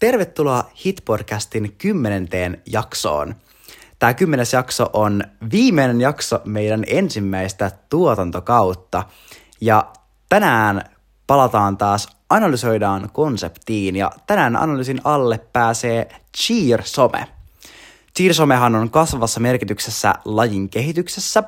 Tervetuloa Hitpodcastin kymmenenteen jaksoon. Tämä kymmenes jakso on viimeinen jakso meidän ensimmäistä tuotantokautta. Ja tänään palataan taas, analysoidaan konseptiin ja tänään analyysin alle pääsee Cheer-some. Cheer-somehan on kasvavassa merkityksessä lajin kehityksessä,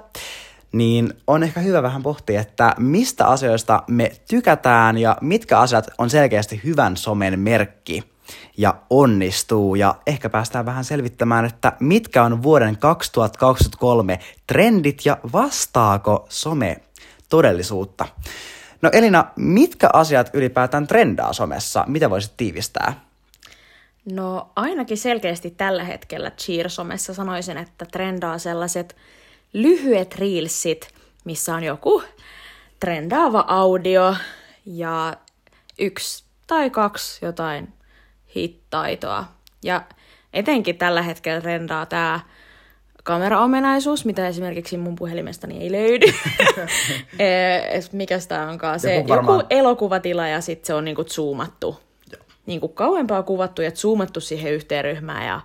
niin on ehkä hyvä vähän pohtia, että mistä asioista me tykätään ja mitkä asiat on selkeästi hyvän somen merkki ja onnistuu. Ja ehkä päästään vähän selvittämään, että mitkä on vuoden 2023 trendit ja vastaako some todellisuutta. No Elina, mitkä asiat ylipäätään trendaa somessa? Mitä voisit tiivistää? No ainakin selkeästi tällä hetkellä Cheer-somessa sanoisin, että trendaa sellaiset lyhyet reelsit, missä on joku trendaava audio ja yksi tai kaksi jotain hittaitoa. Ja etenkin tällä hetkellä trendaa tämä kameraomenaisuus, mitä esimerkiksi mun puhelimestani ei löydy. Eh, Mikä tämä onkaan? Se joku, varmaan... joku elokuvatila ja sitten se on niinku zoomattu. Niinku kauempaa kuvattu ja zoomattu siihen yhteen ryhmään ja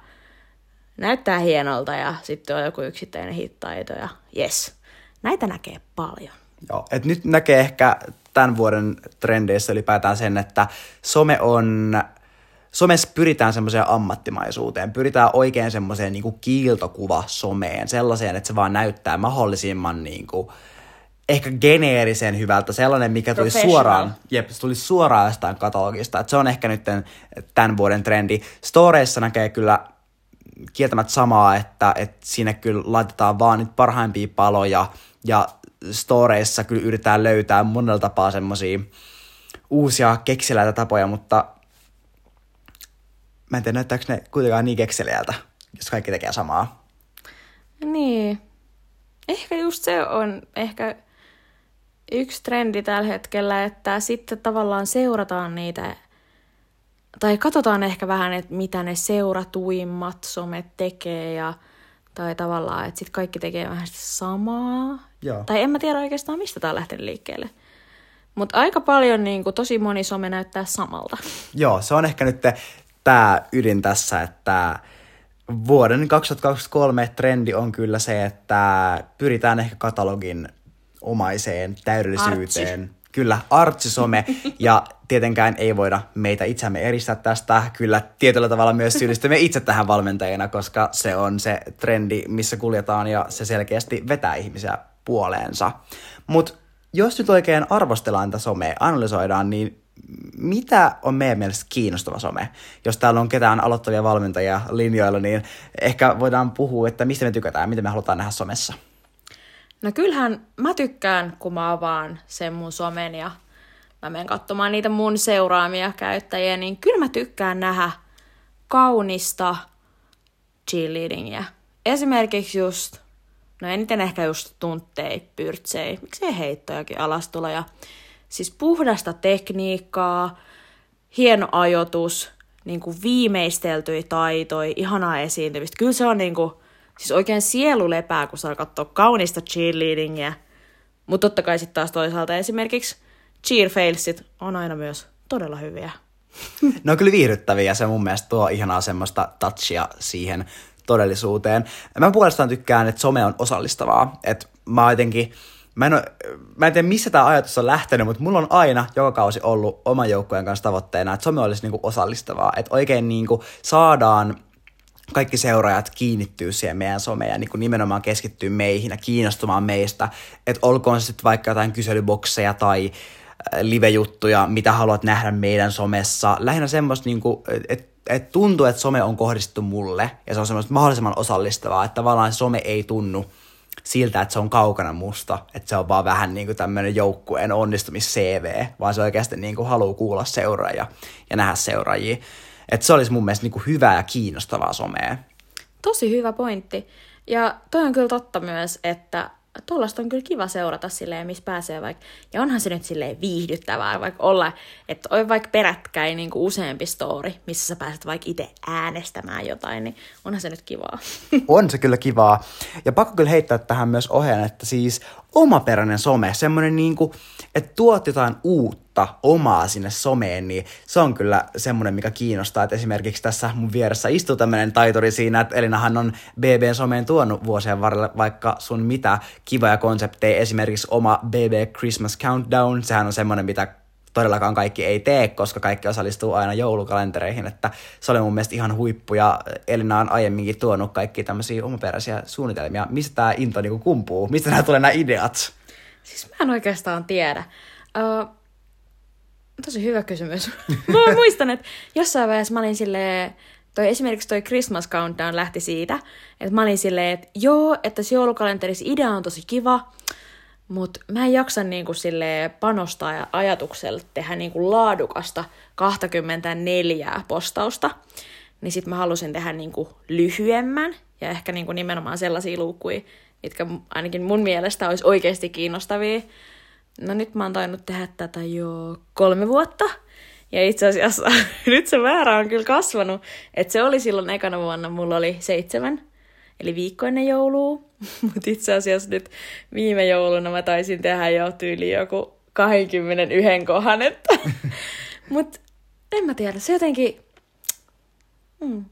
näyttää hienolta ja sitten on joku yksittäinen hittaito ja yes. Näitä näkee paljon. Joo, et nyt näkee ehkä tämän vuoden trendeissä ylipäätään sen, että some on somessa pyritään semmoiseen ammattimaisuuteen, pyritään oikein semmoiseen niin kiiltokuva someen, sellaiseen, että se vaan näyttää mahdollisimman niin kuin, ehkä geneerisen hyvältä, sellainen, mikä tuli suoraan, jep, se tuli suoraan jostain katalogista, että se on ehkä nyt tämän vuoden trendi. Storeissa näkee kyllä kieltämättä samaa, että, että sinne kyllä laitetaan vaan nyt parhaimpia paloja, ja storeissa kyllä yritetään löytää monella tapaa semmoisia uusia keksiläitä tapoja, mutta mä en tiedä, näyttääkö ne kuitenkaan niin kekseliältä, jos kaikki tekee samaa. Niin. Ehkä just se on ehkä yksi trendi tällä hetkellä, että sitten tavallaan seurataan niitä, tai katsotaan ehkä vähän, että mitä ne seuratuimmat somet tekee, ja, tai tavallaan, että sitten kaikki tekee vähän sitä samaa. Joo. Tai en mä tiedä oikeastaan, mistä tämä on lähtenyt liikkeelle. Mutta aika paljon, niin kuin, tosi moni some näyttää samalta. Joo, se on ehkä nyt tämä ydin tässä, että vuoden 2023 trendi on kyllä se, että pyritään ehkä katalogin omaiseen täydellisyyteen. Artsi. Kyllä, artsisome. ja tietenkään ei voida meitä itseämme eristää tästä. Kyllä tietyllä tavalla myös syyllistymme itse tähän valmentajina, koska se on se trendi, missä kuljetaan ja se selkeästi vetää ihmisiä puoleensa. Mutta jos nyt oikein arvostellaan tätä somea, analysoidaan, niin mitä on meidän mielestä kiinnostava some? Jos täällä on ketään aloittavia valmentajia linjoilla, niin ehkä voidaan puhua, että mistä me tykätään, mitä me halutaan nähdä somessa. No kyllähän mä tykkään, kun mä avaan sen mun somen ja mä menen katsomaan niitä mun seuraamia käyttäjiä, niin kyllä mä tykkään nähdä kaunista cheerleadingia. Esimerkiksi just, no eniten ehkä just tunttei, pyrtsei, miksei heittojakin alastuloja. Siis puhdasta tekniikkaa, hieno ajoitus, niin kuin viimeisteltyi taitoi, ihanaa esiintymistä. Kyllä se on niin kuin, siis oikein sielu lepää, kun saa katsoa kaunista cheerleadingia. Mutta totta kai sitten taas toisaalta esimerkiksi cheerfailsit on aina myös todella hyviä. Ne on kyllä viihdyttäviä se mun mielestä tuo ihanaa semmoista touchia siihen todellisuuteen. Mä puolestaan tykkään, että some on osallistavaa. Että mä jotenkin, mä en, ole, mä en tiedä missä tämä ajatus on lähtenyt, mutta mulla on aina joka kausi ollut oman joukkueen kanssa tavoitteena, että some olisi niinku osallistavaa, että oikein niinku saadaan kaikki seuraajat kiinnittyy siihen meidän someen ja niin kuin nimenomaan keskittyy meihin ja kiinnostumaan meistä, että olkoon se sitten vaikka jotain kyselybokseja tai äh, live-juttuja, mitä haluat nähdä meidän somessa. Lähinnä semmoista, niin että et tuntuu, että some on kohdistettu mulle ja se on semmoista mahdollisimman osallistavaa, että tavallaan some ei tunnu siltä, että se on kaukana musta, että se on vaan vähän niin kuin tämmöinen joukkueen onnistumis-CV, vaan se oikeasti niin kuin haluaa kuulla seuraajia ja nähdä seuraajia. Että se olisi mun mielestä niin kuin hyvää ja kiinnostavaa somea. Tosi hyvä pointti. Ja toi on kyllä totta myös, että tuollaista on kyllä kiva seurata silleen, missä pääsee vaikka, ja onhan se nyt silleen viihdyttävää, vaikka olla, että on vaikka perätkäin niin kuin useampi story, missä sä pääset vaikka itse äänestämään jotain, niin onhan se nyt kivaa. On se kyllä kivaa. Ja pakko kyllä heittää tähän myös ohjeen, että siis omaperäinen some, semmoinen niin kuin, että tuot jotain uutta omaa sinne someen, niin se on kyllä semmoinen, mikä kiinnostaa. Että esimerkiksi tässä mun vieressä istuu tämmöinen taituri siinä, että Elinahan on BBn someen tuonut vuosien varrella vaikka sun mitä kivoja konsepteja. Esimerkiksi oma BB Christmas Countdown, sehän on semmoinen, mitä todellakaan kaikki ei tee, koska kaikki osallistuu aina joulukalentereihin, että se oli mun mielestä ihan huippu ja Elina on aiemminkin tuonut kaikki tämmöisiä omaperäisiä suunnitelmia. Mistä tämä into niinku kumpuu? Mistä nämä tulee nämä ideat? Siis mä en oikeastaan tiedä. Uh, tosi hyvä kysymys. mä muistan, että jossain vaiheessa mä olin silleen, toi esimerkiksi toi Christmas Countdown lähti siitä, että mä olin silleen, että joo, että se joulukalenterissa idea on tosi kiva, mutta mä en jaksa niinku sille panostaa ja ajatuksella tehdä niinku laadukasta 24 postausta. Niin sit mä halusin tehdä niinku lyhyemmän ja ehkä niinku nimenomaan sellaisia lukuja, mitkä ainakin mun mielestä olisi oikeasti kiinnostavia. No nyt mä oon tainnut tehdä tätä jo kolme vuotta. Ja itse asiassa nyt se määrä on kyllä kasvanut. Että se oli silloin ekana vuonna, mulla oli seitsemän, eli viikkoinen joulu. Mutta itse asiassa nyt viime jouluna mä taisin tehdä jo tyyli joku 21 kohan. Mutta en mä tiedä, se jotenkin... Mm.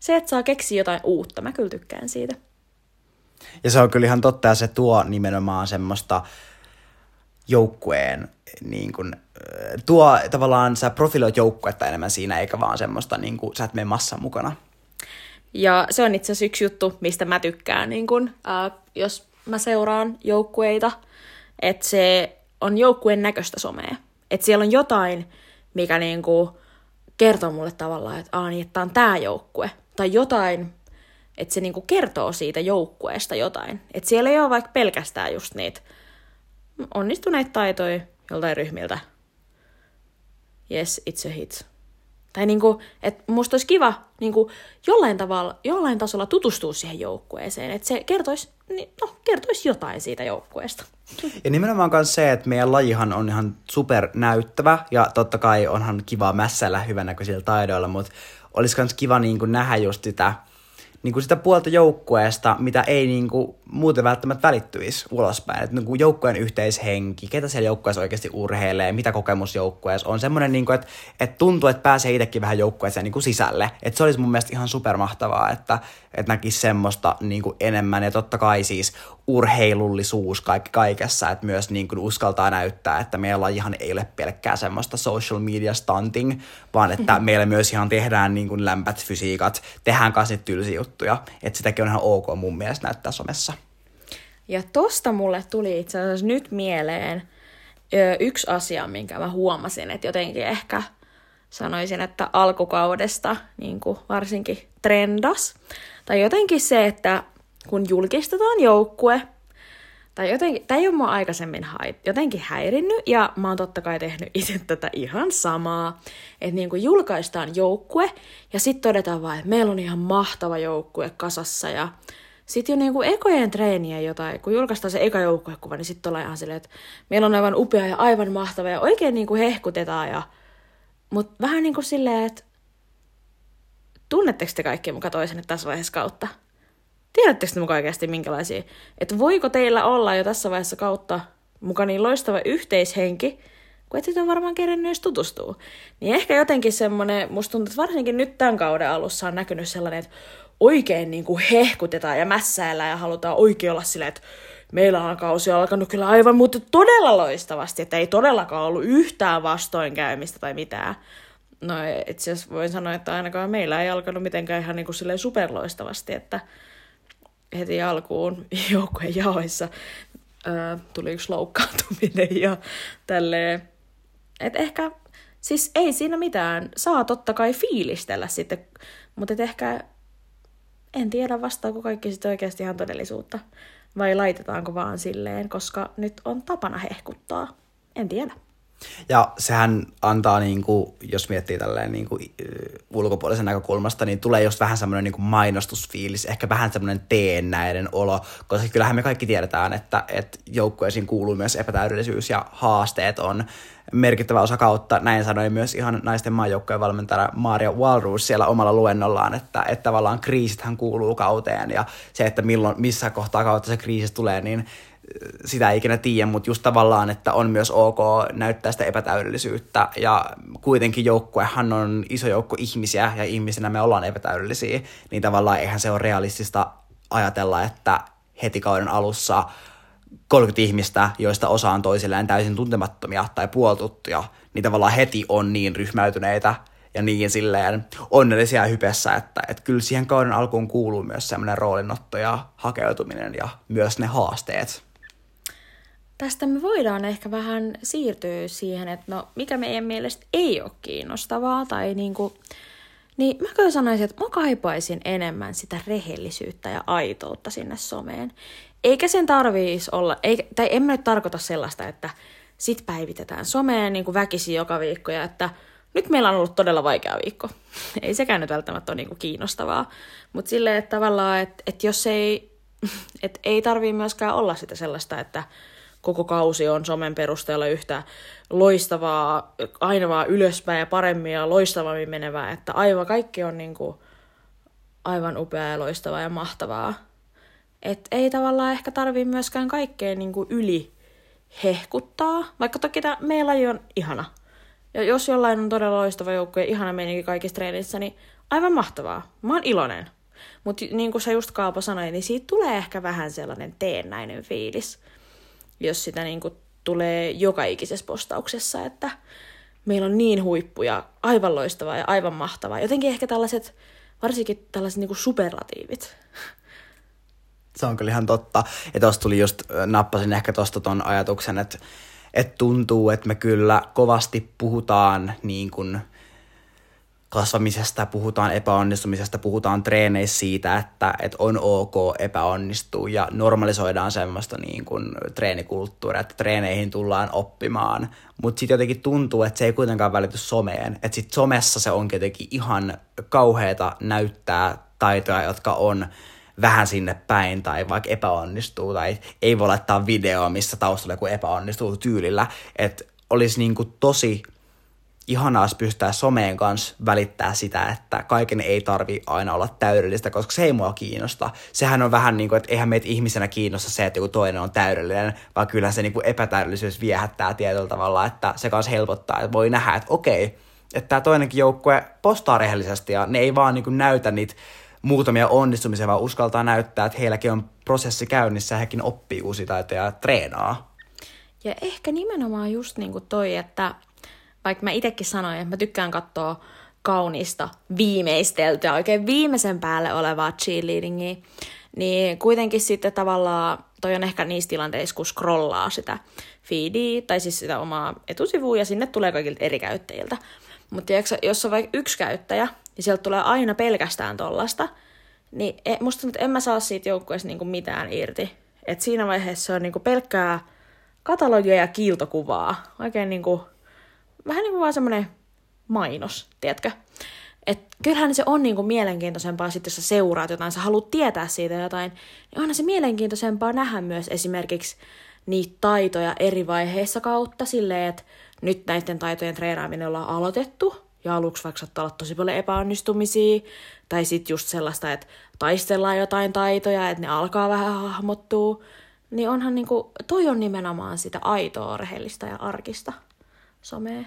Se, että saa keksiä jotain uutta, mä kyllä tykkään siitä. Ja se on kyllä ihan totta, ja se tuo nimenomaan semmoista joukkueen, niin kun, tuo tavallaan, sä profiloit joukkuetta enemmän siinä, eikä vaan semmoista, niin kuin, sä et mene massan mukana. Ja se on itse asiassa yksi juttu, mistä mä tykkään, niin kun, äh, jos mä seuraan joukkueita, että se on joukkueen näköistä somea. Että siellä on jotain, mikä niin kuin kertoo mulle tavallaan, että, niin, että tämä on tämä joukkue. Tai jotain, että se niinku kertoo siitä joukkueesta jotain. Että siellä ei ole vaikka pelkästään just niitä onnistuneita taitoja joltain ryhmiltä. Yes, it's a hit. Tai niinku, että musta olisi kiva niinku, jollain tavalla, jollain tasolla tutustua siihen joukkueeseen. Että se kertoisi, niin, no, kertoisi jotain siitä joukkueesta. Ja nimenomaan myös se, että meidän lajihan on ihan supernäyttävä ja totta kai onhan kiva mässäillä hyvänäköisillä taidoilla, mutta olisi myös kiva niin kuin nähdä just sitä, niin kuin sitä puolta joukkueesta, mitä ei niin kuin, muuten välttämättä välittyisi ulospäin. Että niin kuin joukkueen yhteishenki, ketä siellä joukkueessa oikeasti urheilee, mitä kokemus joukkueessa on. Semmoinen, niin kuin, että, että tuntuu, että pääsee itsekin vähän joukkueeseen niin kuin sisälle. Että se olisi mun mielestä ihan supermahtavaa, että, että näkisi semmoista niin kuin enemmän. Ja totta kai siis urheilullisuus kaikki kaikessa, että myös niin kuin uskaltaa näyttää, että meidän lajihan ei ole pelkkää semmoista social media stunting, vaan että mm-hmm. meillä myös ihan tehdään niin kuin lämpät fysiikat, tehdään kanssa tylsiä juttuja. Että sitäkin on ihan ok mun mielestä näyttää somessa. Ja tosta mulle tuli itse asiassa nyt mieleen ö, yksi asia, minkä mä huomasin, että jotenkin ehkä sanoisin, että alkukaudesta niin kuin varsinkin trendas. Tai jotenkin se, että kun julkistetaan joukkue, tai jotenkin, tämä ei ole mua aikaisemmin hait, jotenkin häirinnyt, ja mä oon totta kai tehnyt itse tätä ihan samaa, että niin kuin julkaistaan joukkue, ja sitten todetaan vaan, että meillä on ihan mahtava joukkue kasassa, ja sitten jo kuin ekojen treenien jotain, kun julkaistaan se eka joukkuekuva, niin sitten ollaan ihan silleen, että meillä on aivan upea ja aivan mahtava, ja oikein kuin hehkutetaan, ja... mutta vähän niin kuin silleen, että tunnetteko te kaikki muka toisen tässä vaiheessa kautta? Tiedättekö te mukaan oikeasti minkälaisia? Että voiko teillä olla jo tässä vaiheessa kautta mukaan niin loistava yhteishenki, kun et ole varmaan kerennyt edes tutustua. Niin ehkä jotenkin semmoinen, musta tuntuu, että varsinkin nyt tämän kauden alussa on näkynyt sellainen, että oikein niin kuin hehkutetaan ja mässäillään ja halutaan oikein olla silleen, että meillä on kausi alkanut kyllä aivan mutta todella loistavasti, että ei todellakaan ollut yhtään vastoinkäymistä tai mitään. No itse asiassa voin sanoa, että ainakaan meillä ei alkanut mitenkään ihan niin kuin silleen superloistavasti, että heti alkuun joukkueen jaoissa ää, tuli yksi loukkaantuminen ja tälleen. Et ehkä, siis ei siinä mitään, saa totta kai fiilistellä sitten, mutta ehkä en tiedä vastaako kaikki sitten oikeasti ihan todellisuutta. Vai laitetaanko vaan silleen, koska nyt on tapana hehkuttaa. En tiedä. Ja sehän antaa, niin kuin, jos miettii tälleen niin kuin, ulkopuolisen näkökulmasta, niin tulee just vähän semmoinen niin mainostusfiilis, ehkä vähän semmoinen teennäinen olo, koska kyllähän me kaikki tiedetään, että, että joukkueisiin kuuluu myös epätäydellisyys ja haasteet on merkittävä osa kautta. Näin sanoi myös ihan naisten maajoukkojen valmentaja Maria Walrus siellä omalla luennollaan, että, että tavallaan kriisithän kuuluu kauteen ja se, että milloin, missä kohtaa kautta se kriisi tulee, niin sitä ei ikinä tiedä, mutta just tavallaan, että on myös ok näyttää sitä epätäydellisyyttä ja kuitenkin joukkuehan on iso joukko ihmisiä ja ihmisinä me ollaan epätäydellisiä, niin tavallaan eihän se ole realistista ajatella, että heti kauden alussa 30 ihmistä, joista osa on toisilleen täysin tuntemattomia tai puoltuttuja, niin tavallaan heti on niin ryhmäytyneitä ja niin silleen onnellisia hypessä, että, että kyllä siihen kauden alkuun kuuluu myös semmoinen roolinotto ja hakeutuminen ja myös ne haasteet. Tästä me voidaan ehkä vähän siirtyä siihen, että no mikä meidän mielestä ei ole kiinnostavaa tai niinku, niin mä kyllä sanoisin, että mä kaipaisin enemmän sitä rehellisyyttä ja aitoutta sinne someen. Eikä sen tarviisi olla, eikä, tai en mä nyt tarkoita sellaista, että sit päivitetään someen niin kuin väkisin joka viikko ja että nyt meillä on ollut todella vaikea viikko. ei sekään nyt välttämättä ole niin kuin kiinnostavaa. Mutta silleen, että tavallaan, että, että jos ei, että ei tarvii myöskään olla sitä sellaista, että koko kausi on somen perusteella yhtä loistavaa, aina vaan ylöspäin ja paremmin ja loistavammin menevää, että aivan kaikki on niin kuin aivan upeaa ja loistavaa ja mahtavaa. Et ei tavallaan ehkä tarvii myöskään kaikkea niin kuin yli hehkuttaa, vaikka toki tämä laji on ihana. Ja jos jollain on todella loistava joukko ja ihana meininki kaikissa treenissä, niin aivan mahtavaa. Mä oon iloinen. Mutta niin kuin sä just Kaapo sanoi, niin siitä tulee ehkä vähän sellainen teennäinen fiilis, jos sitä niin kuin tulee joka ikisessä postauksessa, että meillä on niin huippuja, aivan loistavaa ja aivan mahtavaa. Jotenkin ehkä tällaiset, varsinkin tällaiset niin kuin superlatiivit se on kyllä ihan totta. Ja tuosta tuli just, nappasin ehkä tuosta ton ajatuksen, että, että tuntuu, että me kyllä kovasti puhutaan niin kuin kasvamisesta, puhutaan epäonnistumisesta, puhutaan treeneissä siitä, että, että on ok epäonnistua ja normalisoidaan semmoista niin kuin treenikulttuuria, että treeneihin tullaan oppimaan. Mutta sitten jotenkin tuntuu, että se ei kuitenkaan välity someen. Että sitten somessa se on jotenkin ihan kauheata näyttää taitoja, jotka on vähän sinne päin tai vaikka epäonnistuu tai ei voi laittaa videoa, missä taustalla joku epäonnistuu tyylillä. Että olisi niin kuin tosi ihanaa pystyä someen kanssa välittää sitä, että kaiken ei tarvi aina olla täydellistä, koska se ei mua kiinnosta. Sehän on vähän niin kuin, että eihän meitä ihmisenä kiinnosta se, että joku toinen on täydellinen, vaan kyllä se niin kuin epätäydellisyys viehättää tietyllä tavalla, että se kanssa helpottaa, että voi nähdä, että okei, että tämä toinenkin joukkue postaa rehellisesti ja ne ei vaan niin kuin näytä niitä muutamia onnistumisia, vaan uskaltaa näyttää, että heilläkin on prosessi käynnissä ja hekin oppii uusia taitoja ja treenaa. Ja ehkä nimenomaan just niin kuin toi, että vaikka mä itsekin sanoin, että mä tykkään katsoa kaunista, viimeisteltyä, oikein viimeisen päälle olevaa cheerleadingia, niin kuitenkin sitten tavallaan toi on ehkä niissä tilanteissa, kun scrollaa sitä feedia, tai siis sitä omaa etusivua, ja sinne tulee kaikilta eri käyttäjiltä. Mutta jos on vaikka yksi käyttäjä, niin sieltä tulee aina pelkästään tollasta, niin e, musta että en mä saa siitä joukkueesta niinku mitään irti. Et siinä vaiheessa se on niinku pelkkää katalogia ja kiiltokuvaa. Oikein niinku, vähän niin kuin vaan semmoinen mainos, tiedätkö? Et kyllähän se on niinku mielenkiintoisempaa sitten, jos sä seuraat jotain, sä haluat tietää siitä jotain, niin onhan se mielenkiintoisempaa nähdä myös esimerkiksi niitä taitoja eri vaiheissa kautta silleen, että nyt näiden taitojen treenaaminen ollaan aloitettu, ja aluksi vaikka saattaa olla tosi paljon epäonnistumisia, tai sitten just sellaista, että taistellaan jotain taitoja, että ne alkaa vähän hahmottua, niin onhan niinku, toi on nimenomaan sitä aitoa, rehellistä ja arkista somea.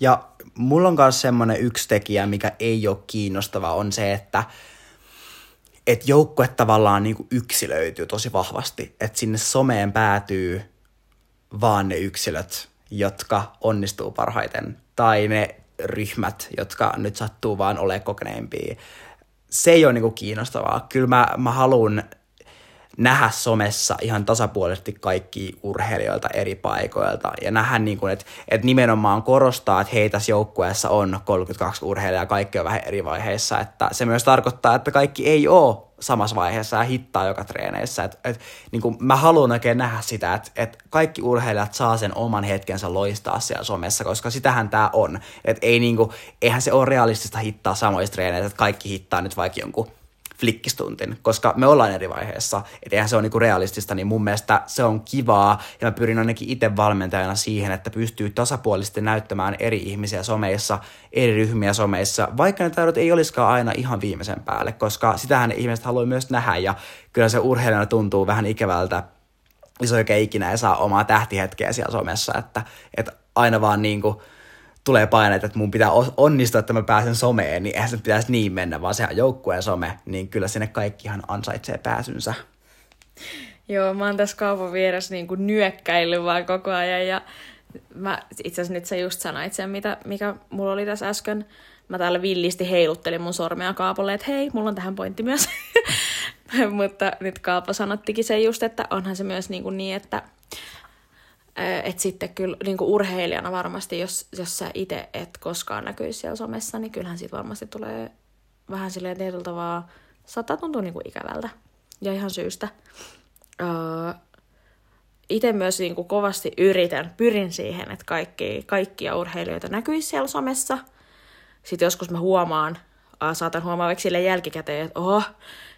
Ja mulla on myös semmoinen yksi tekijä, mikä ei ole kiinnostava, on se, että et joukkue tavallaan niinku yksilöityy tosi vahvasti. Että sinne someen päätyy vaan ne yksilöt, jotka onnistuu parhaiten. Tai ne ryhmät, jotka nyt sattuu vaan ole kokeneempia. Se ei ole niinku kiinnostavaa. Kyllä mä, mä haluan nähdä somessa ihan tasapuolisesti kaikki urheilijoilta eri paikoilta ja nähdä, niin kuin, että, että nimenomaan korostaa, että hei tässä joukkueessa on 32 urheilijaa, kaikki on vähän eri vaiheissa, että se myös tarkoittaa, että kaikki ei ole samassa vaiheessa ja hittaa joka treeneissä. Et, et, niin kuin mä haluan oikein nähdä sitä, että et kaikki urheilijat saa sen oman hetkensä loistaa siellä somessa, koska sitähän tämä on. Et ei niin kuin, eihän se ole realistista hittaa samoissa treeneissä, että kaikki hittaa nyt vaikka jonkun flikkistuntin, koska me ollaan eri vaiheessa, et eihän se ole niinku realistista, niin mun mielestä se on kivaa, ja mä pyrin ainakin itse valmentajana siihen, että pystyy tasapuolisesti näyttämään eri ihmisiä someissa, eri ryhmiä someissa, vaikka ne taidot ei olisikaan aina ihan viimeisen päälle, koska sitähän ihmiset haluaa myös nähdä, ja kyllä se urheilijana tuntuu vähän ikävältä, se oikein ikinä ei saa omaa tähtihetkeä siellä somessa, että, että aina vaan niin kuin tulee paineet, että mun pitää onnistua, että mä pääsen someen, niin eihän se pitäisi niin mennä, vaan sehän joukkueen some, niin kyllä sinne kaikkihan ansaitsee pääsynsä. Joo, mä oon tässä kaupan vieressä niin kuin nyökkäillyt vaan koko ajan ja mä itse asiassa nyt sä just sanoit sen, mitä, mikä mulla oli tässä äsken. Mä täällä villisti heiluttelin mun sormea Kaapolle, että hei, mulla on tähän pointti myös. Mutta nyt Kaapo sanottikin se just, että onhan se myös niin, kuin niin että että sitten kyllä niin kuin urheilijana varmasti, jos, jos sä itse et koskaan näkyisi siellä somessa, niin kyllähän siitä varmasti tulee vähän silleen tietyllä tavalla, saattaa tuntua niin kuin ikävältä. Ja ihan syystä. Öö, itse myös niin kuin kovasti yritän, pyrin siihen, että kaikki, kaikkia urheilijoita näkyisi siellä somessa. Sitten joskus mä huomaan, saatan huomaa vaikka sille jälkikäteen, että oho,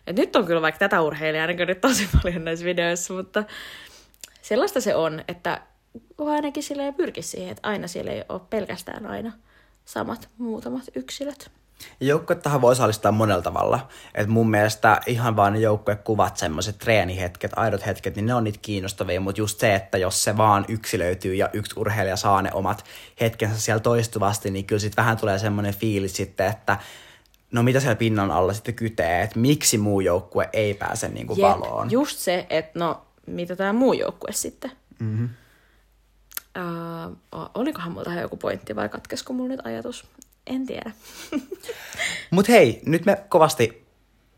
että nyt on kyllä vaikka tätä urheilijaa niin nyt tosi paljon näissä videoissa, mutta sellaista se on, että ainakin sille pyrkisi siihen, että aina siellä ei ole pelkästään aina samat muutamat yksilöt. Joukkuettahan voi osallistaa monella tavalla. Et mun mielestä ihan vaan ne joukkuekuvat, semmoiset treenihetket, aidot hetket, niin ne on niitä kiinnostavia, mutta just se, että jos se vaan yksilöityy ja yksi urheilija saa ne omat hetkensä siellä toistuvasti, niin kyllä sitten vähän tulee semmoinen fiilis sitten, että no mitä siellä pinnan alla sitten kytee, että miksi muu joukkue ei pääse niin kuin valoon. Just se, että no mitä tämä muu joukkue sitten. Mm-hmm. Uh, olikohan mulla tähän joku pointti vai katkesko mulla nyt ajatus? En tiedä. Mutta hei, nyt me kovasti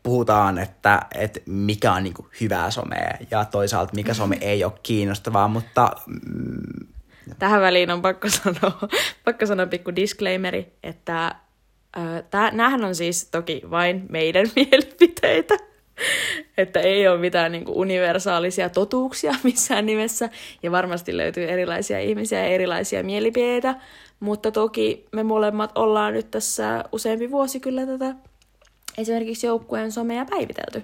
puhutaan, että, että mikä on niinku hyvää somea ja toisaalta mikä some ei ole kiinnostavaa, mutta... Mm, Tähän väliin on pakko sanoa, pakko sanoa pikku disclaimeri, että äh, näähän on siis toki vain meidän mielipiteitä. että ei ole mitään niin kuin universaalisia totuuksia missään nimessä, ja varmasti löytyy erilaisia ihmisiä ja erilaisia mielipiteitä, mutta toki me molemmat ollaan nyt tässä useampi vuosi kyllä tätä esimerkiksi joukkueen somea päivitelty.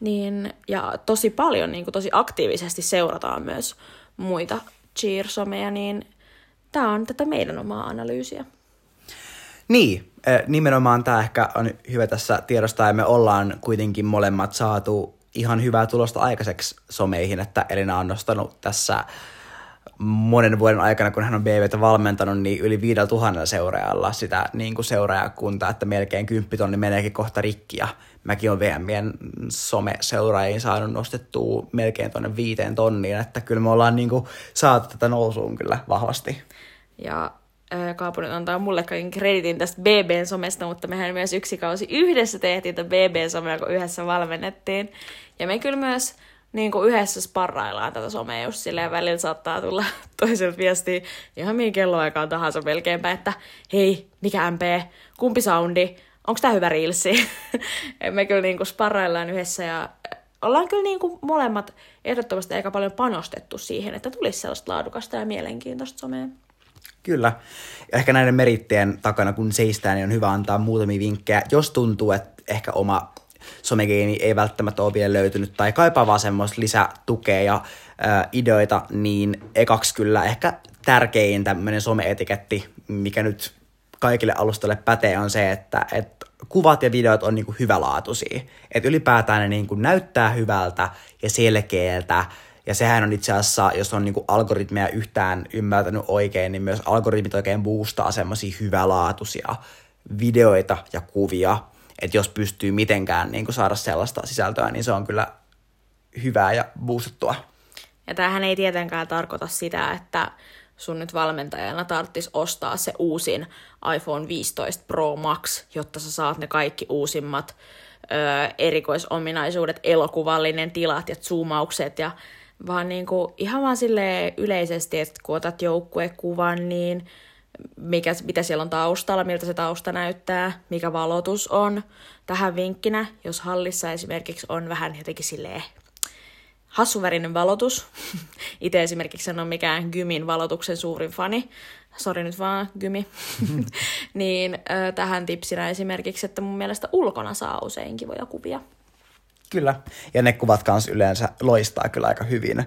Niin, ja tosi paljon, niin kuin tosi aktiivisesti seurataan myös muita cheer-someja, niin tämä on tätä meidän omaa analyysiä. Niin, nimenomaan tämä ehkä on hyvä tässä tiedostaa, ja me ollaan kuitenkin molemmat saatu ihan hyvää tulosta aikaiseksi someihin, että Elina on nostanut tässä monen vuoden aikana, kun hän on BVtä valmentanut, niin yli viidellä tuhannella seuraajalla sitä niin kuin seuraajakuntaa, että melkein kymppitonni meneekin kohta rikki, ja mäkin olen VMien some-seuraajiin saanut nostettua melkein tuonne viiteen tonniin, että kyllä me ollaan niin kuin saatu tätä nousuun kyllä vahvasti. Ja Kaapunen antaa mulle kaiken kreditin tästä BBn somesta, mutta mehän myös yksi kausi yhdessä tehtiin tätä BBn somea, kun yhdessä valmennettiin. Ja me kyllä myös niin kuin yhdessä sparraillaan tätä somea just silleen, välillä saattaa tulla toiselta viestiä ihan mihin kelloaikaan tahansa melkeinpä, että hei, mikä MP, kumpi soundi, onko tämä hyvä riilsi? me kyllä niin kuin sparraillaan yhdessä ja ollaan kyllä niin kuin molemmat ehdottomasti aika paljon panostettu siihen, että tulisi sellaista laadukasta ja mielenkiintoista somea. Kyllä. Ehkä näiden merittien takana, kun seistään, niin on hyvä antaa muutamia vinkkejä, jos tuntuu, että ehkä oma somegeeni ei välttämättä ole vielä löytynyt tai kaipaa vaan semmoista lisätukea ja ää, ideoita, niin ekaksi kyllä ehkä tärkein tämmöinen some-etiketti, mikä nyt kaikille alustalle pätee, on se, että, että kuvat ja videot on niinku hyvälaatuisia. Että ylipäätään ne niinku näyttää hyvältä ja selkeältä, ja sehän on itse asiassa, jos on niinku algoritmeja yhtään ymmärtänyt oikein, niin myös algoritmit oikein boostaa semmoisia hyvälaatuisia videoita ja kuvia. Että jos pystyy mitenkään niinku saada sellaista sisältöä, niin se on kyllä hyvää ja boostettua. Ja tämähän ei tietenkään tarkoita sitä, että sun nyt valmentajana tarttis ostaa se uusin iPhone 15 Pro Max, jotta sä saat ne kaikki uusimmat ö, erikoisominaisuudet, elokuvallinen tilat ja zoomaukset ja vaan niin kuin ihan vaan sille yleisesti, että kun otat joukkuekuvan, niin mikä, mitä siellä on taustalla, miltä se tausta näyttää, mikä valotus on. Tähän vinkkinä, jos hallissa esimerkiksi on vähän jotenkin silleen hassuvärinen valotus. Itse esimerkiksi en ole mikään Gymin valotuksen suurin fani. Sori nyt vaan, Gymi. niin äh, tähän tipsinä esimerkiksi, että mun mielestä ulkona saa usein kivoja kuvia. Kyllä, ja ne kuvat kanssa yleensä loistaa kyllä aika hyvin.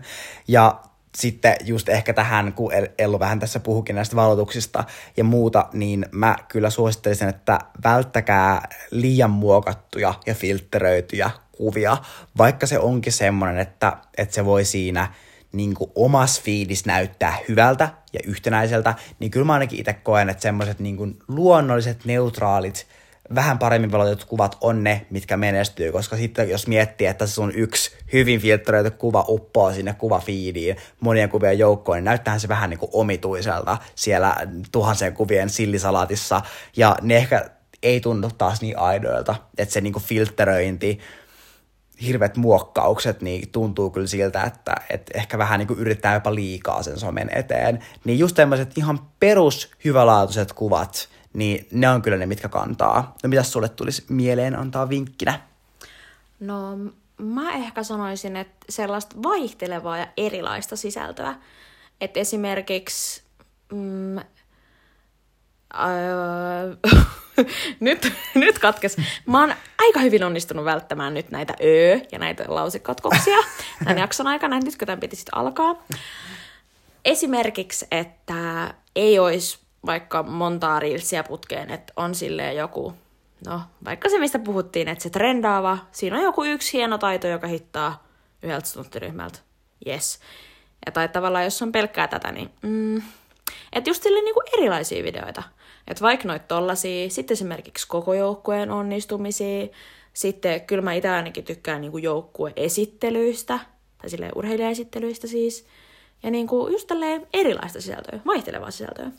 Ja sitten just ehkä tähän, kun Ellu vähän tässä puhukin näistä valotuksista ja muuta, niin mä kyllä suosittelisin, että välttäkää liian muokattuja ja filtteröityjä kuvia, vaikka se onkin semmoinen, että, että se voi siinä niin kuin omas fiilis näyttää hyvältä ja yhtenäiseltä, niin kyllä mä ainakin itse koen, että semmoiset niin luonnolliset, neutraalit, vähän paremmin valotetut kuvat on ne, mitkä menestyy, koska sitten jos miettii, että se sun yksi hyvin filtteröity kuva uppoo sinne kuvafiidiin monien kuvien joukkoon, niin näyttää se vähän niin kuin omituiselta siellä tuhansien kuvien sillisalaatissa, ja ne ehkä ei tunnu taas niin aidoilta, että se niin kuin filtteröinti, hirveät muokkaukset, niin tuntuu kyllä siltä, että, että ehkä vähän niin kuin yrittää jopa liikaa sen somen eteen. Niin just tämmöiset ihan perus hyvälaatuiset kuvat, niin ne on kyllä ne, mitkä kantaa. No mitä sulle tulisi mieleen antaa vinkkinä? No mä ehkä sanoisin, että sellaista vaihtelevaa ja erilaista sisältöä. Että esimerkiksi... Mm, öö, nyt, nyt katkes. Mä oon aika hyvin onnistunut välttämään nyt näitä ö ja näitä lausekatkoksia tämän jakson aikana. Nyt kun tämän piti sitten alkaa. Esimerkiksi, että ei olisi vaikka montaa reelsia putkeen, että on silleen joku, no vaikka se mistä puhuttiin, että se trendaava, siinä on joku yksi hieno taito, joka hittaa yhdeltä stunttiryhmältä. Yes. Ja tai tavallaan, jos on pelkkää tätä, niin mm, että just silleen niinku erilaisia videoita. Että vaikka noit tollasia, sitten esimerkiksi koko joukkueen onnistumisia, sitten kyllä mä itse ainakin tykkään niinku joukkueesittelyistä, tai silleen urheilijaesittelyistä siis, ja niinku just tälleen erilaista sisältöä, vaihtelevaa sisältöä.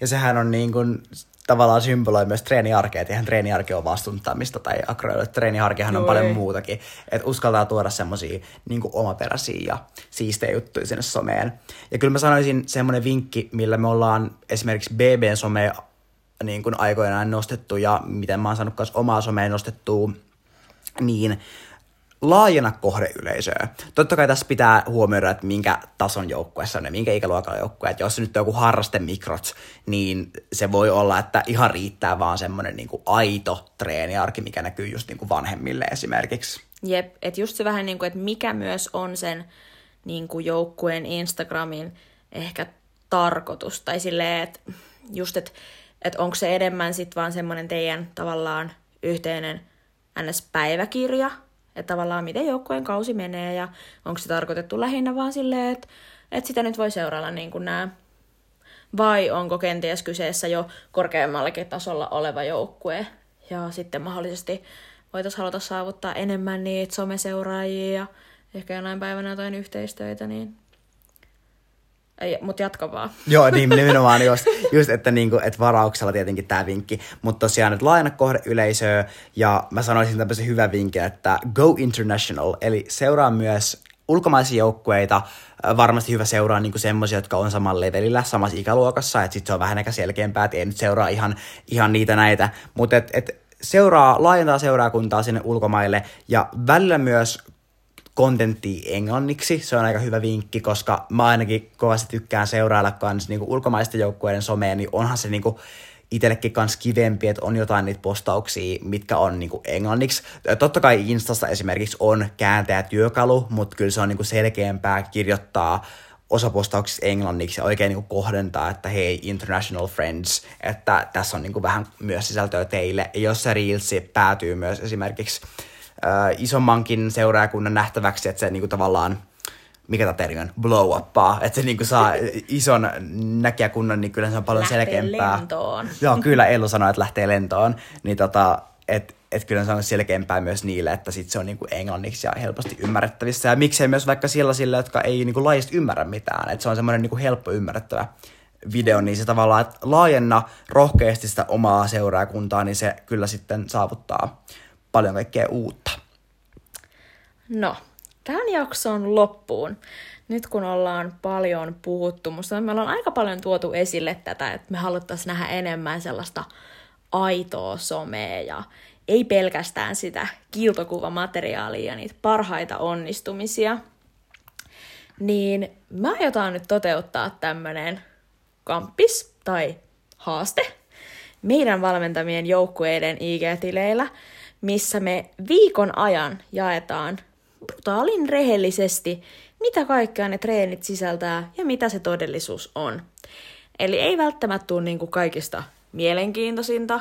Ja sehän on niin kuin, tavallaan symboloi myös treeniarkea, että eihän treeniarke ole vastuntamista tai akroilu. Treeniarkehan on Joo, paljon ei. muutakin. Että uskaltaa tuoda semmoisia niin omaperäisiä ja siistejä juttuja sinne someen. Ja kyllä mä sanoisin semmoinen vinkki, millä me ollaan esimerkiksi BBn some niin kuin aikoinaan nostettu ja miten mä oon saanut myös omaa somea nostettua, niin laajena kohdeyleisöä. Totta kai tässä pitää huomioida, että minkä tason joukkueessa on ja minkä ikäluokan joukkue. Että jos se nyt on joku harrastemikrot, niin se voi olla, että ihan riittää vaan semmoinen niin aito treeniarki, mikä näkyy just niin kuin vanhemmille esimerkiksi. Jep, että just se vähän niin kuin, että mikä myös on sen niin kuin joukkueen Instagramin ehkä tarkoitus. Tai silleen, että just, että, että onko se enemmän sitten vaan semmoinen teidän tavallaan yhteinen NS-päiväkirja, että tavallaan miten joukkueen kausi menee ja onko se tarkoitettu lähinnä vaan silleen, että, että sitä nyt voi seurailla niin kuin nämä vai onko kenties kyseessä jo korkeammallakin tasolla oleva joukkue ja sitten mahdollisesti voitaisiin haluta saavuttaa enemmän niitä someseuraajia ja ehkä jonain päivänä jotain yhteistöitä, niin mutta jatka vaan. Joo, niin nimenomaan just, just että, niinku, että varauksella tietenkin tämä vinkki. Mutta tosiaan nyt laajana kohde yleisöä ja mä sanoisin tämmöisen hyvän vinkin, että go international, eli seuraa myös ulkomaisia joukkueita, varmasti hyvä seuraa niinku semmoisia, jotka on samalla levelillä, samassa ikäluokassa, että sitten se on vähän ehkä selkeämpää, että ei nyt seuraa ihan, ihan niitä näitä, mutta et, et seuraa, laajentaa seuraakuntaa sinne ulkomaille ja välillä myös kontenttia englanniksi. Se on aika hyvä vinkki, koska mä ainakin kovasti tykkään seurailla kans niinku ulkomaisten joukkueiden somea, niin onhan se niinku itsellekin kans kivempi, että on jotain niitä postauksia, mitkä on niinku englanniksi. Totta kai Instasta esimerkiksi on kääntäjä työkalu, mutta kyllä se on niinku selkeämpää kirjoittaa osa postauksista englanniksi ja oikein niinku kohdentaa, että hei, international friends, että tässä on niinku vähän myös sisältöä teille. Ja jos se reelsi päätyy myös esimerkiksi äh, isommankin seuraajakunnan nähtäväksi, että se niinku tavallaan, mikä tämä termi on, blow uppaa, että se niinku saa ison näkijäkunnan, niin kyllä se on paljon lähtee selkeämpää. lentoon. Joo, kyllä Ellu sanoi, että lähtee lentoon, niin tota, että et kyllä se on selkeämpää myös niille, että sit se on niinku englanniksi ja helposti ymmärrettävissä. Ja miksei myös vaikka sellaisille, jotka ei niinku laajasti ymmärrä mitään, että se on semmoinen niinku helppo ymmärrettävä video, niin se tavallaan, että laajenna rohkeasti sitä omaa seuraajakuntaa, niin se kyllä sitten saavuttaa paljon kaikkea uutta. No, tämän jakson loppuun. Nyt kun ollaan paljon puhuttu, musta me ollaan aika paljon tuotu esille tätä, että me haluttaisiin nähdä enemmän sellaista aitoa somea ja ei pelkästään sitä kiltokuvamateriaalia ja niitä parhaita onnistumisia, niin mä aiotaan nyt toteuttaa tämmönen kamppis tai haaste meidän valmentamien joukkueiden IG-tileillä, missä me viikon ajan jaetaan brutaalin rehellisesti, mitä kaikkea ne treenit sisältää ja mitä se todellisuus on. Eli ei välttämättä tule niinku kaikista mielenkiintoisinta.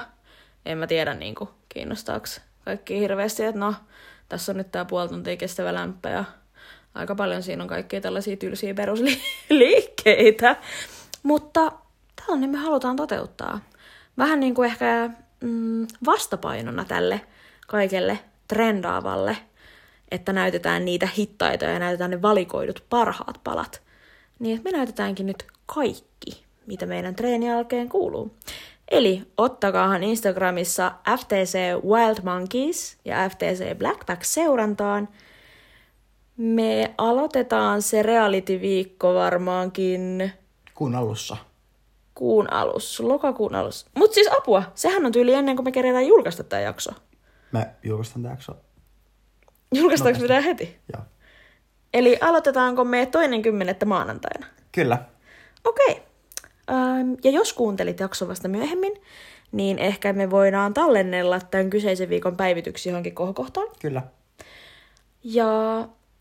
En mä tiedä, niinku, kiinnostaako kaikki hirveästi, että no, tässä on nyt tää puoli tuntia kestävä lämpö ja aika paljon siinä on kaikkia tällaisia tylsiä perusliikkeitä. Mutta tällainen me halutaan toteuttaa. Vähän niin kuin ehkä mm, vastapainona tälle kaikelle trendaavalle, että näytetään niitä hittaita ja näytetään ne valikoidut parhaat palat. Niin me näytetäänkin nyt kaikki, mitä meidän treenin jälkeen kuuluu. Eli ottakaahan Instagramissa FTC Wild Monkeys ja FTC Blackback seurantaan. Me aloitetaan se reality-viikko varmaankin Kuun alussa. kuun alussa, lokakuun alussa. Mutta siis apua, sehän on tyyli ennen kuin me kerätään julkaista tämä jakso. Me julkaistaan tämä jakso. Julkaistaanko me tämä heti? Joo. Eli aloitetaanko me toinen kymmenettä maanantaina? Kyllä. Okei. Ähm, ja jos kuuntelit jakson vasta myöhemmin, niin ehkä me voidaan tallennella tämän kyseisen viikon päivityksiä johonkin kohokohtaan. Kyllä. Ja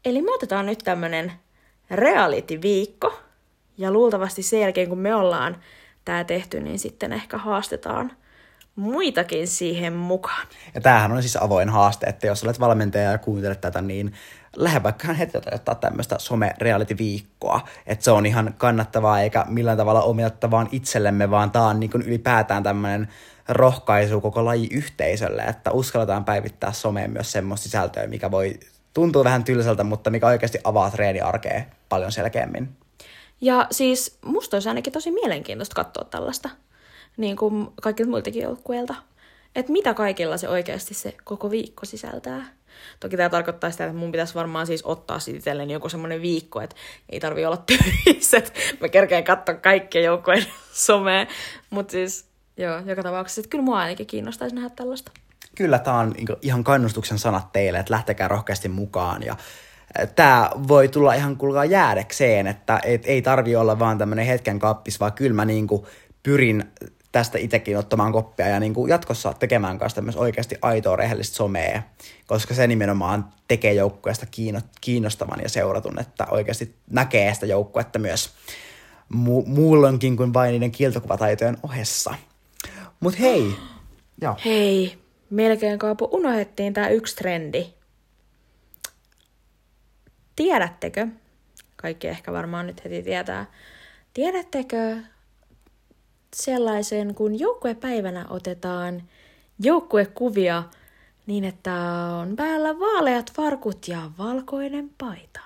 eli me otetaan nyt tämmönen reality-viikko. Ja luultavasti sen jälkeen, kun me ollaan tää tehty, niin sitten ehkä haastetaan muitakin siihen mukaan. Ja tämähän on siis avoin haaste, että jos olet valmentaja ja kuuntelet tätä, niin lähde vaikka heti toteuttaa tämmöistä some-reality-viikkoa. Että se on ihan kannattavaa eikä millään tavalla omittavaa itsellemme, vaan tämä on niin kuin ylipäätään tämmöinen rohkaisu koko lajiyhteisölle, että uskalletaan päivittää someen myös semmoista sisältöä, mikä voi tuntua vähän tylsältä, mutta mikä oikeasti avaa treeniarkea paljon selkeämmin. Ja siis musta olisi ainakin tosi mielenkiintoista katsoa tällaista, niin kuin kaikilta muiltakin joukkueilta. Että mitä kaikilla se oikeasti se koko viikko sisältää. Toki tämä tarkoittaa sitä, että mun pitäisi varmaan siis ottaa sitten itselleni joku semmoinen viikko, että ei tarvi olla töissä, että mä kerkeen katsoa kaikkia joukkueen somea. Mutta siis joo, joka tapauksessa, että kyllä mua ainakin kiinnostaisi nähdä tällaista. Kyllä tämä on niinku ihan kannustuksen sanat teille, että lähtekää rohkeasti mukaan ja tämä voi tulla ihan kuulkaa jäädäkseen, että et, ei tarvi olla vaan tämmöinen hetken kappis, vaan kyllä mä niinku pyrin tästä itsekin ottamaan koppia ja niinku jatkossa tekemään kanssa myös oikeasti aitoa rehellistä somea, koska se nimenomaan tekee joukkueesta kiinnostavan ja seuratun, että oikeasti näkee sitä joukkuetta myös mu- muulloinkin kuin vain niiden kieltokuvataitojen ohessa. Mut hei, joo. Hei, melkein kaapu unohdettiin tämä yksi trendi. Tiedättekö, kaikki ehkä varmaan nyt heti tietää, tiedättekö sellaisen, kun joukkuepäivänä otetaan joukkuekuvia niin, että on päällä vaaleat farkut ja valkoinen paita.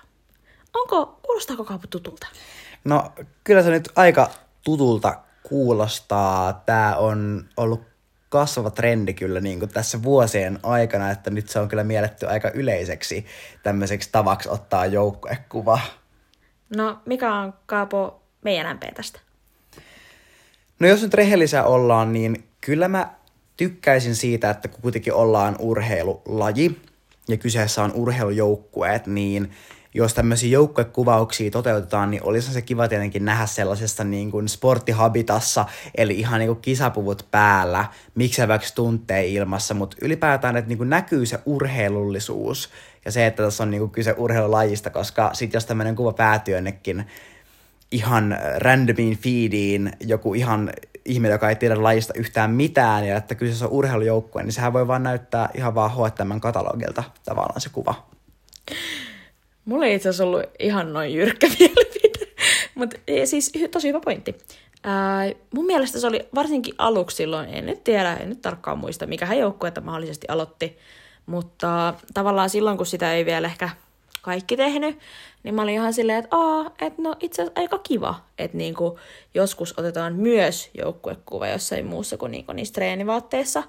Onko, kuulostaako kaapu tutulta? No kyllä se nyt aika tutulta kuulostaa. Tämä on ollut kasvava trendi kyllä niin kuin tässä vuosien aikana, että nyt se on kyllä mielletty aika yleiseksi tämmöiseksi tavaksi ottaa joukkuekuva. No, mikä on Kaapo meidän MP tästä? No jos nyt rehellisiä ollaan, niin kyllä mä tykkäisin siitä, että kun kuitenkin ollaan urheilulaji ja kyseessä on urheilujoukkueet, niin jos tämmöisiä joukkuekuvauksia toteutetaan, niin olisi se kiva tietenkin nähdä sellaisessa niin kuin sporttihabitassa, eli ihan niin kuin kisapuvut päällä, miksi vaikka tuntee ilmassa, mutta ylipäätään, että niin kuin näkyy se urheilullisuus ja se, että tässä on niin kuin kyse urheilulajista, koska sitten jos tämmöinen kuva päätyy jonnekin ihan randomiin feediin, joku ihan ihminen, joka ei tiedä lajista yhtään mitään ja että kyseessä on urheilujoukkue, niin sehän voi vaan näyttää ihan vaan H&M katalogilta tavallaan se kuva. Mulla ei itse asiassa ollut ihan noin jyrkkä mielipide, mutta siis tosi hyvä pointti. Ää, mun mielestä se oli varsinkin aluksi silloin, en nyt tiedä, en nyt tarkkaan muista, mikä että mahdollisesti aloitti, mutta tavallaan silloin, kun sitä ei vielä ehkä kaikki tehnyt, niin mä olin ihan silleen, että aa, että no itse asiassa aika kiva, että niinku joskus otetaan myös joukkuekuva jossain muussa kuin niinku niissä treenivaatteissa.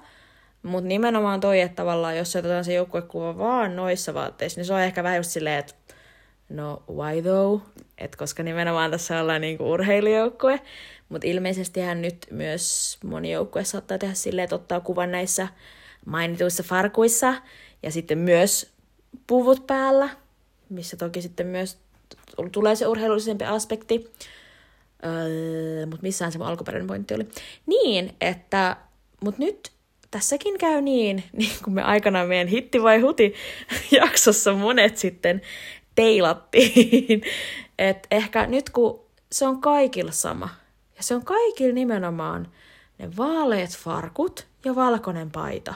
Mutta nimenomaan toi, että tavallaan jos otetaan se joukkuekuva vaan noissa vaatteissa, niin se on ehkä vähän just silleen, että no why though? Et koska nimenomaan tässä ollaan niinku urheilijoukkue. Mutta ilmeisestihän nyt myös moni joukkue saattaa tehdä silleen, että ottaa kuvan näissä mainituissa farkuissa ja sitten myös puvut päällä, missä toki sitten myös tulee se urheilullisempi aspekti. Öö, mutta missään se mun alkuperäinen pointti oli. Niin, että, mutta nyt tässäkin käy niin, niin kuin me aikanaan meidän hitti vai huti jaksossa monet sitten teilattiin, että ehkä nyt kun se on kaikilla sama, ja se on kaikilla nimenomaan ne vaaleat farkut ja valkoinen paita,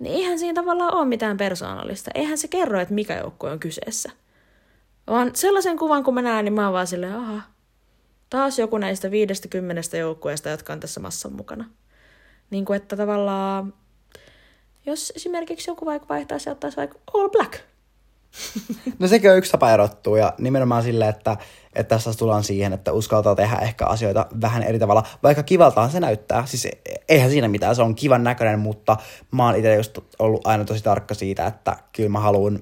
niin eihän siinä tavallaan ole mitään persoonallista. Eihän se kerro, että mikä joukkue on kyseessä. Vaan sellaisen kuvan, kun mä näen, niin mä oon vaan silleen, aha, taas joku näistä viidestä kymmenestä joukkueesta, jotka on tässä massan mukana. Niin kuin, että tavallaan, jos esimerkiksi joku vaikka vaihtaisi ja ottaisi vaikka All Black. No sekin on yksi tapa erottua ja nimenomaan sille, että, että tässä tullaan siihen, että uskaltaa tehdä ehkä asioita vähän eri tavalla, vaikka kivaltaan se näyttää. Siis eihän siinä mitään, se on kivan näköinen, mutta mä oon itse just ollut aina tosi tarkka siitä, että kyllä mä haluan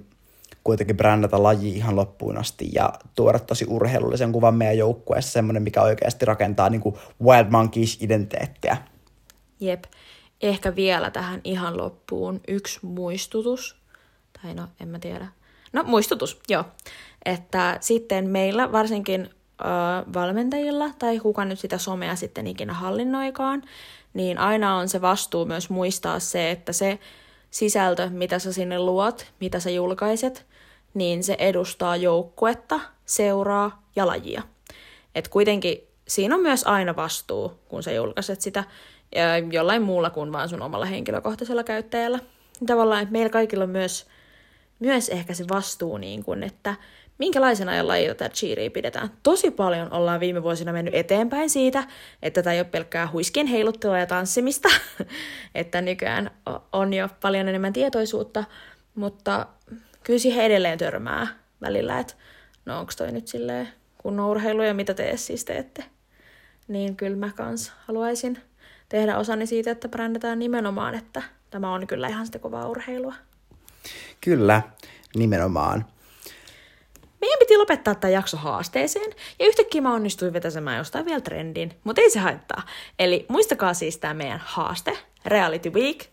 kuitenkin brändätä laji ihan loppuun asti ja tuoda tosi urheilullisen kuvan meidän joukkueessa, semmoinen, mikä oikeasti rakentaa niin kuin Wild Monkeys-identiteettiä. Jep. Ehkä vielä tähän ihan loppuun yksi muistutus. Tai no, en mä tiedä. No, muistutus, joo. Että sitten meillä varsinkin ö, valmentajilla, tai kuka nyt sitä somea sitten ikinä hallinnoikaan, niin aina on se vastuu myös muistaa se, että se sisältö, mitä sä sinne luot, mitä sä julkaiset, niin se edustaa joukkuetta, seuraa ja lajia. Et kuitenkin siinä on myös aina vastuu, kun sä julkaiset sitä jollain muulla kuin vaan sun omalla henkilökohtaisella käyttäjällä. Tavallaan, että meillä kaikilla on myös, myös ehkä se vastuu, niin kuin, että minkälaisena lajia tätä cheeria pidetään. Tosi paljon ollaan viime vuosina mennyt eteenpäin siitä, että tämä ei ole pelkkää huiskien heiluttelua ja tanssimista, että nykyään on jo paljon enemmän tietoisuutta, mutta kyllä siihen edelleen törmää välillä, että no onko toi nyt silleen kunnon urheilu ja mitä te siis teette. Niin kyllä mä kans haluaisin tehdä osani siitä, että brändätään nimenomaan, että tämä on kyllä ihan sitä kovaa urheilua. Kyllä, nimenomaan. Meidän piti lopettaa tämä jakso haasteeseen, ja yhtäkkiä mä onnistuin vetäsemään jostain vielä trendin, mutta ei se haittaa. Eli muistakaa siis tämä meidän haaste, Reality Week,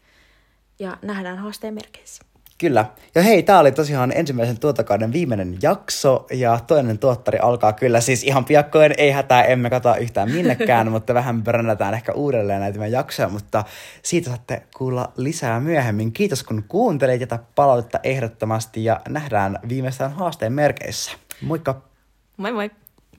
ja nähdään haasteen merkeissä. Kyllä. Ja hei, tää oli tosiaan ensimmäisen tuotokauden viimeinen jakso, ja toinen tuottari alkaa kyllä siis ihan piakkoin, ei hätää, emme kata yhtään minnekään, mutta vähän brännätään ehkä uudelleen näitä meidän jaksoja, mutta siitä saatte kuulla lisää myöhemmin. Kiitos kun kuuntelit, jätä palautetta ehdottomasti, ja nähdään viimeistään haasteen merkeissä. Moikka! Moi moi!